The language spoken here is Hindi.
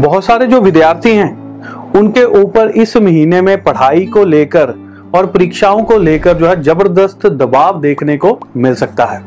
बहुत सारे जो विद्यार्थी हैं, उनके ऊपर इस महीने में पढ़ाई को लेकर और परीक्षाओं को लेकर जो है ज़बरदस्त दबाव देखने को मिल सकता है।